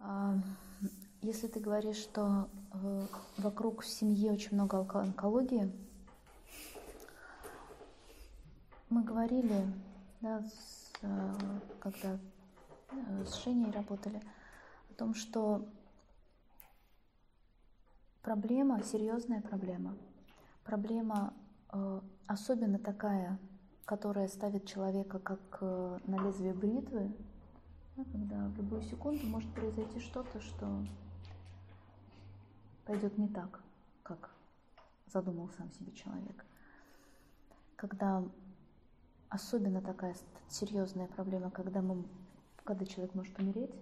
А, если ты говоришь, что э, вокруг семьи очень много онкологии, мы говорили, да, с, э, когда э, с Женей работали, о том, что проблема, серьезная проблема, проблема особенно такая, которая ставит человека как на лезвие бритвы, да, когда в любую секунду может произойти что-то, что пойдет не так, как задумал сам себе человек. Когда особенно такая серьезная проблема, когда, мы, когда человек может умереть,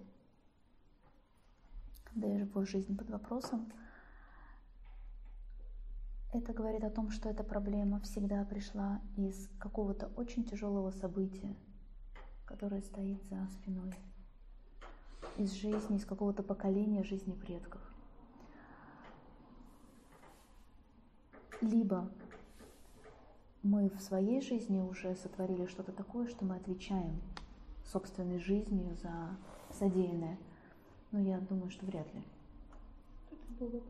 когда его жизнь под вопросом, это говорит о том, что эта проблема всегда пришла из какого-то очень тяжелого события, которое стоит за спиной из жизни, из какого-то поколения жизни предков. Либо мы в своей жизни уже сотворили что-то такое, что мы отвечаем собственной жизнью за содеянное. Но я думаю, что вряд ли. Это был вопрос.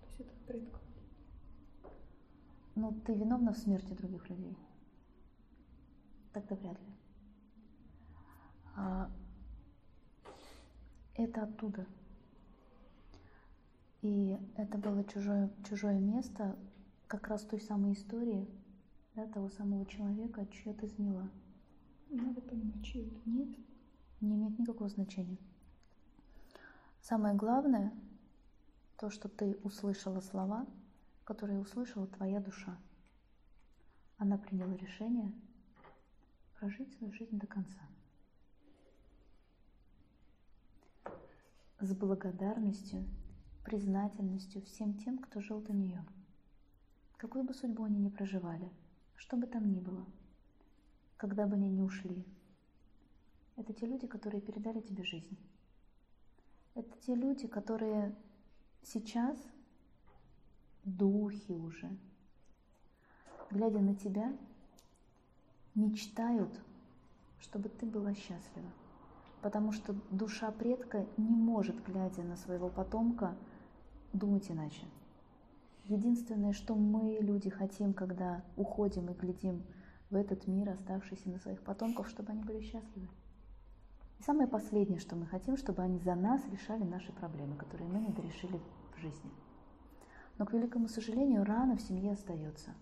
То есть это предков. Ну, ты виновна в смерти других людей. Тогда вряд ли. А это оттуда. И это было чужое, чужое место как раз той самой истории, да, того самого человека, чье ты заняла. Надо понимать, чье это. Нет, не имеет никакого значения. Самое главное, то, что ты услышала слова, которые услышала твоя душа. Она приняла решение прожить свою жизнь до конца. С благодарностью, признательностью всем тем, кто жил до нее. Какую бы судьбу они ни проживали, что бы там ни было, когда бы они ни ушли. Это те люди, которые передали тебе жизнь. Это те люди, которые сейчас духи уже, глядя на тебя, мечтают, чтобы ты была счастлива потому что душа предка не может, глядя на своего потомка, думать иначе. Единственное, что мы, люди, хотим, когда уходим и глядим в этот мир, оставшийся на своих потомков, чтобы они были счастливы. И самое последнее, что мы хотим, чтобы они за нас решали наши проблемы, которые мы не дорешили в жизни. Но, к великому сожалению, рана в семье остается.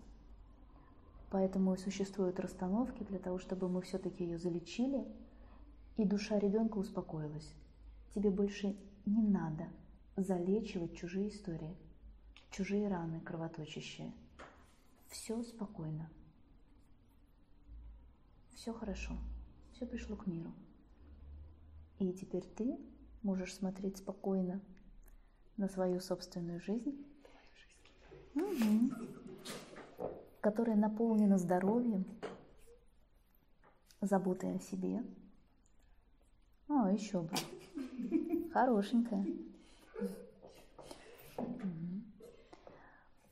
Поэтому и существуют расстановки для того, чтобы мы все-таки ее залечили – и душа ребенка успокоилась. Тебе больше не надо залечивать чужие истории, чужие раны кровоточащие. Все спокойно. Все хорошо. Все пришло к миру. И теперь ты можешь смотреть спокойно на свою собственную жизнь, угу. которая наполнена здоровьем, заботой о себе, еще бы. Хорошенькая.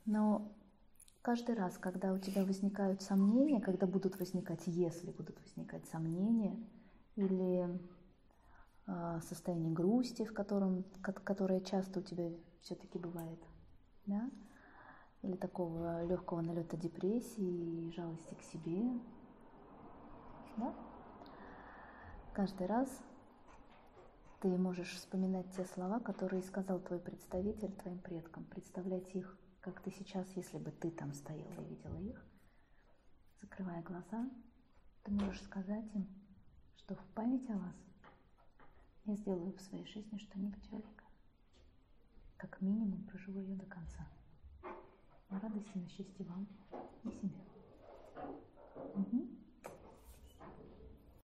Но каждый раз, когда у тебя возникают сомнения, когда будут возникать, если будут возникать сомнения, или э, состояние грусти, в котором, которое часто у тебя все-таки бывает, да? или такого легкого налета депрессии и жалости к себе, да? каждый раз ты можешь вспоминать те слова, которые сказал твой представитель твоим предкам, представлять их, как ты сейчас, если бы ты там стояла и видела их, закрывая глаза, ты можешь сказать им, что в память о вас я сделаю в своей жизни что-нибудь великое. Как минимум проживу ее до конца. На радости, на счастье вам и себе.